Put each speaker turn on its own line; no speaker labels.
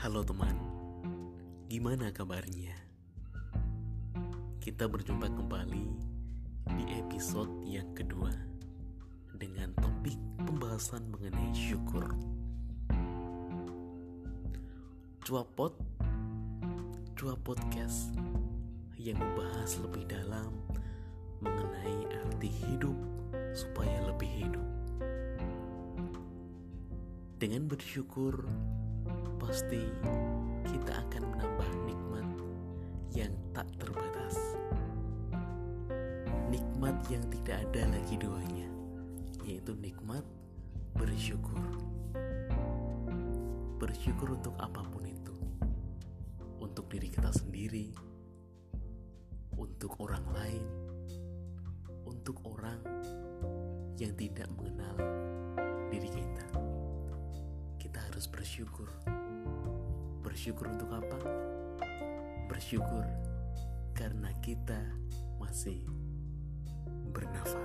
Halo teman, gimana kabarnya? Kita berjumpa kembali di episode yang kedua dengan topik pembahasan mengenai syukur. Cuapot, Cuap Podcast yang membahas lebih dalam mengenai arti hidup supaya lebih hidup. Dengan bersyukur, pasti kita akan menambah nikmat yang tak terbatas. Nikmat yang tidak ada lagi duanya, yaitu nikmat bersyukur. Bersyukur untuk apa pun itu. Untuk diri kita sendiri, untuk orang lain, untuk orang yang tidak mengenal diri kita. Kita harus bersyukur. Bersyukur untuk apa? Bersyukur karena kita masih bernafas.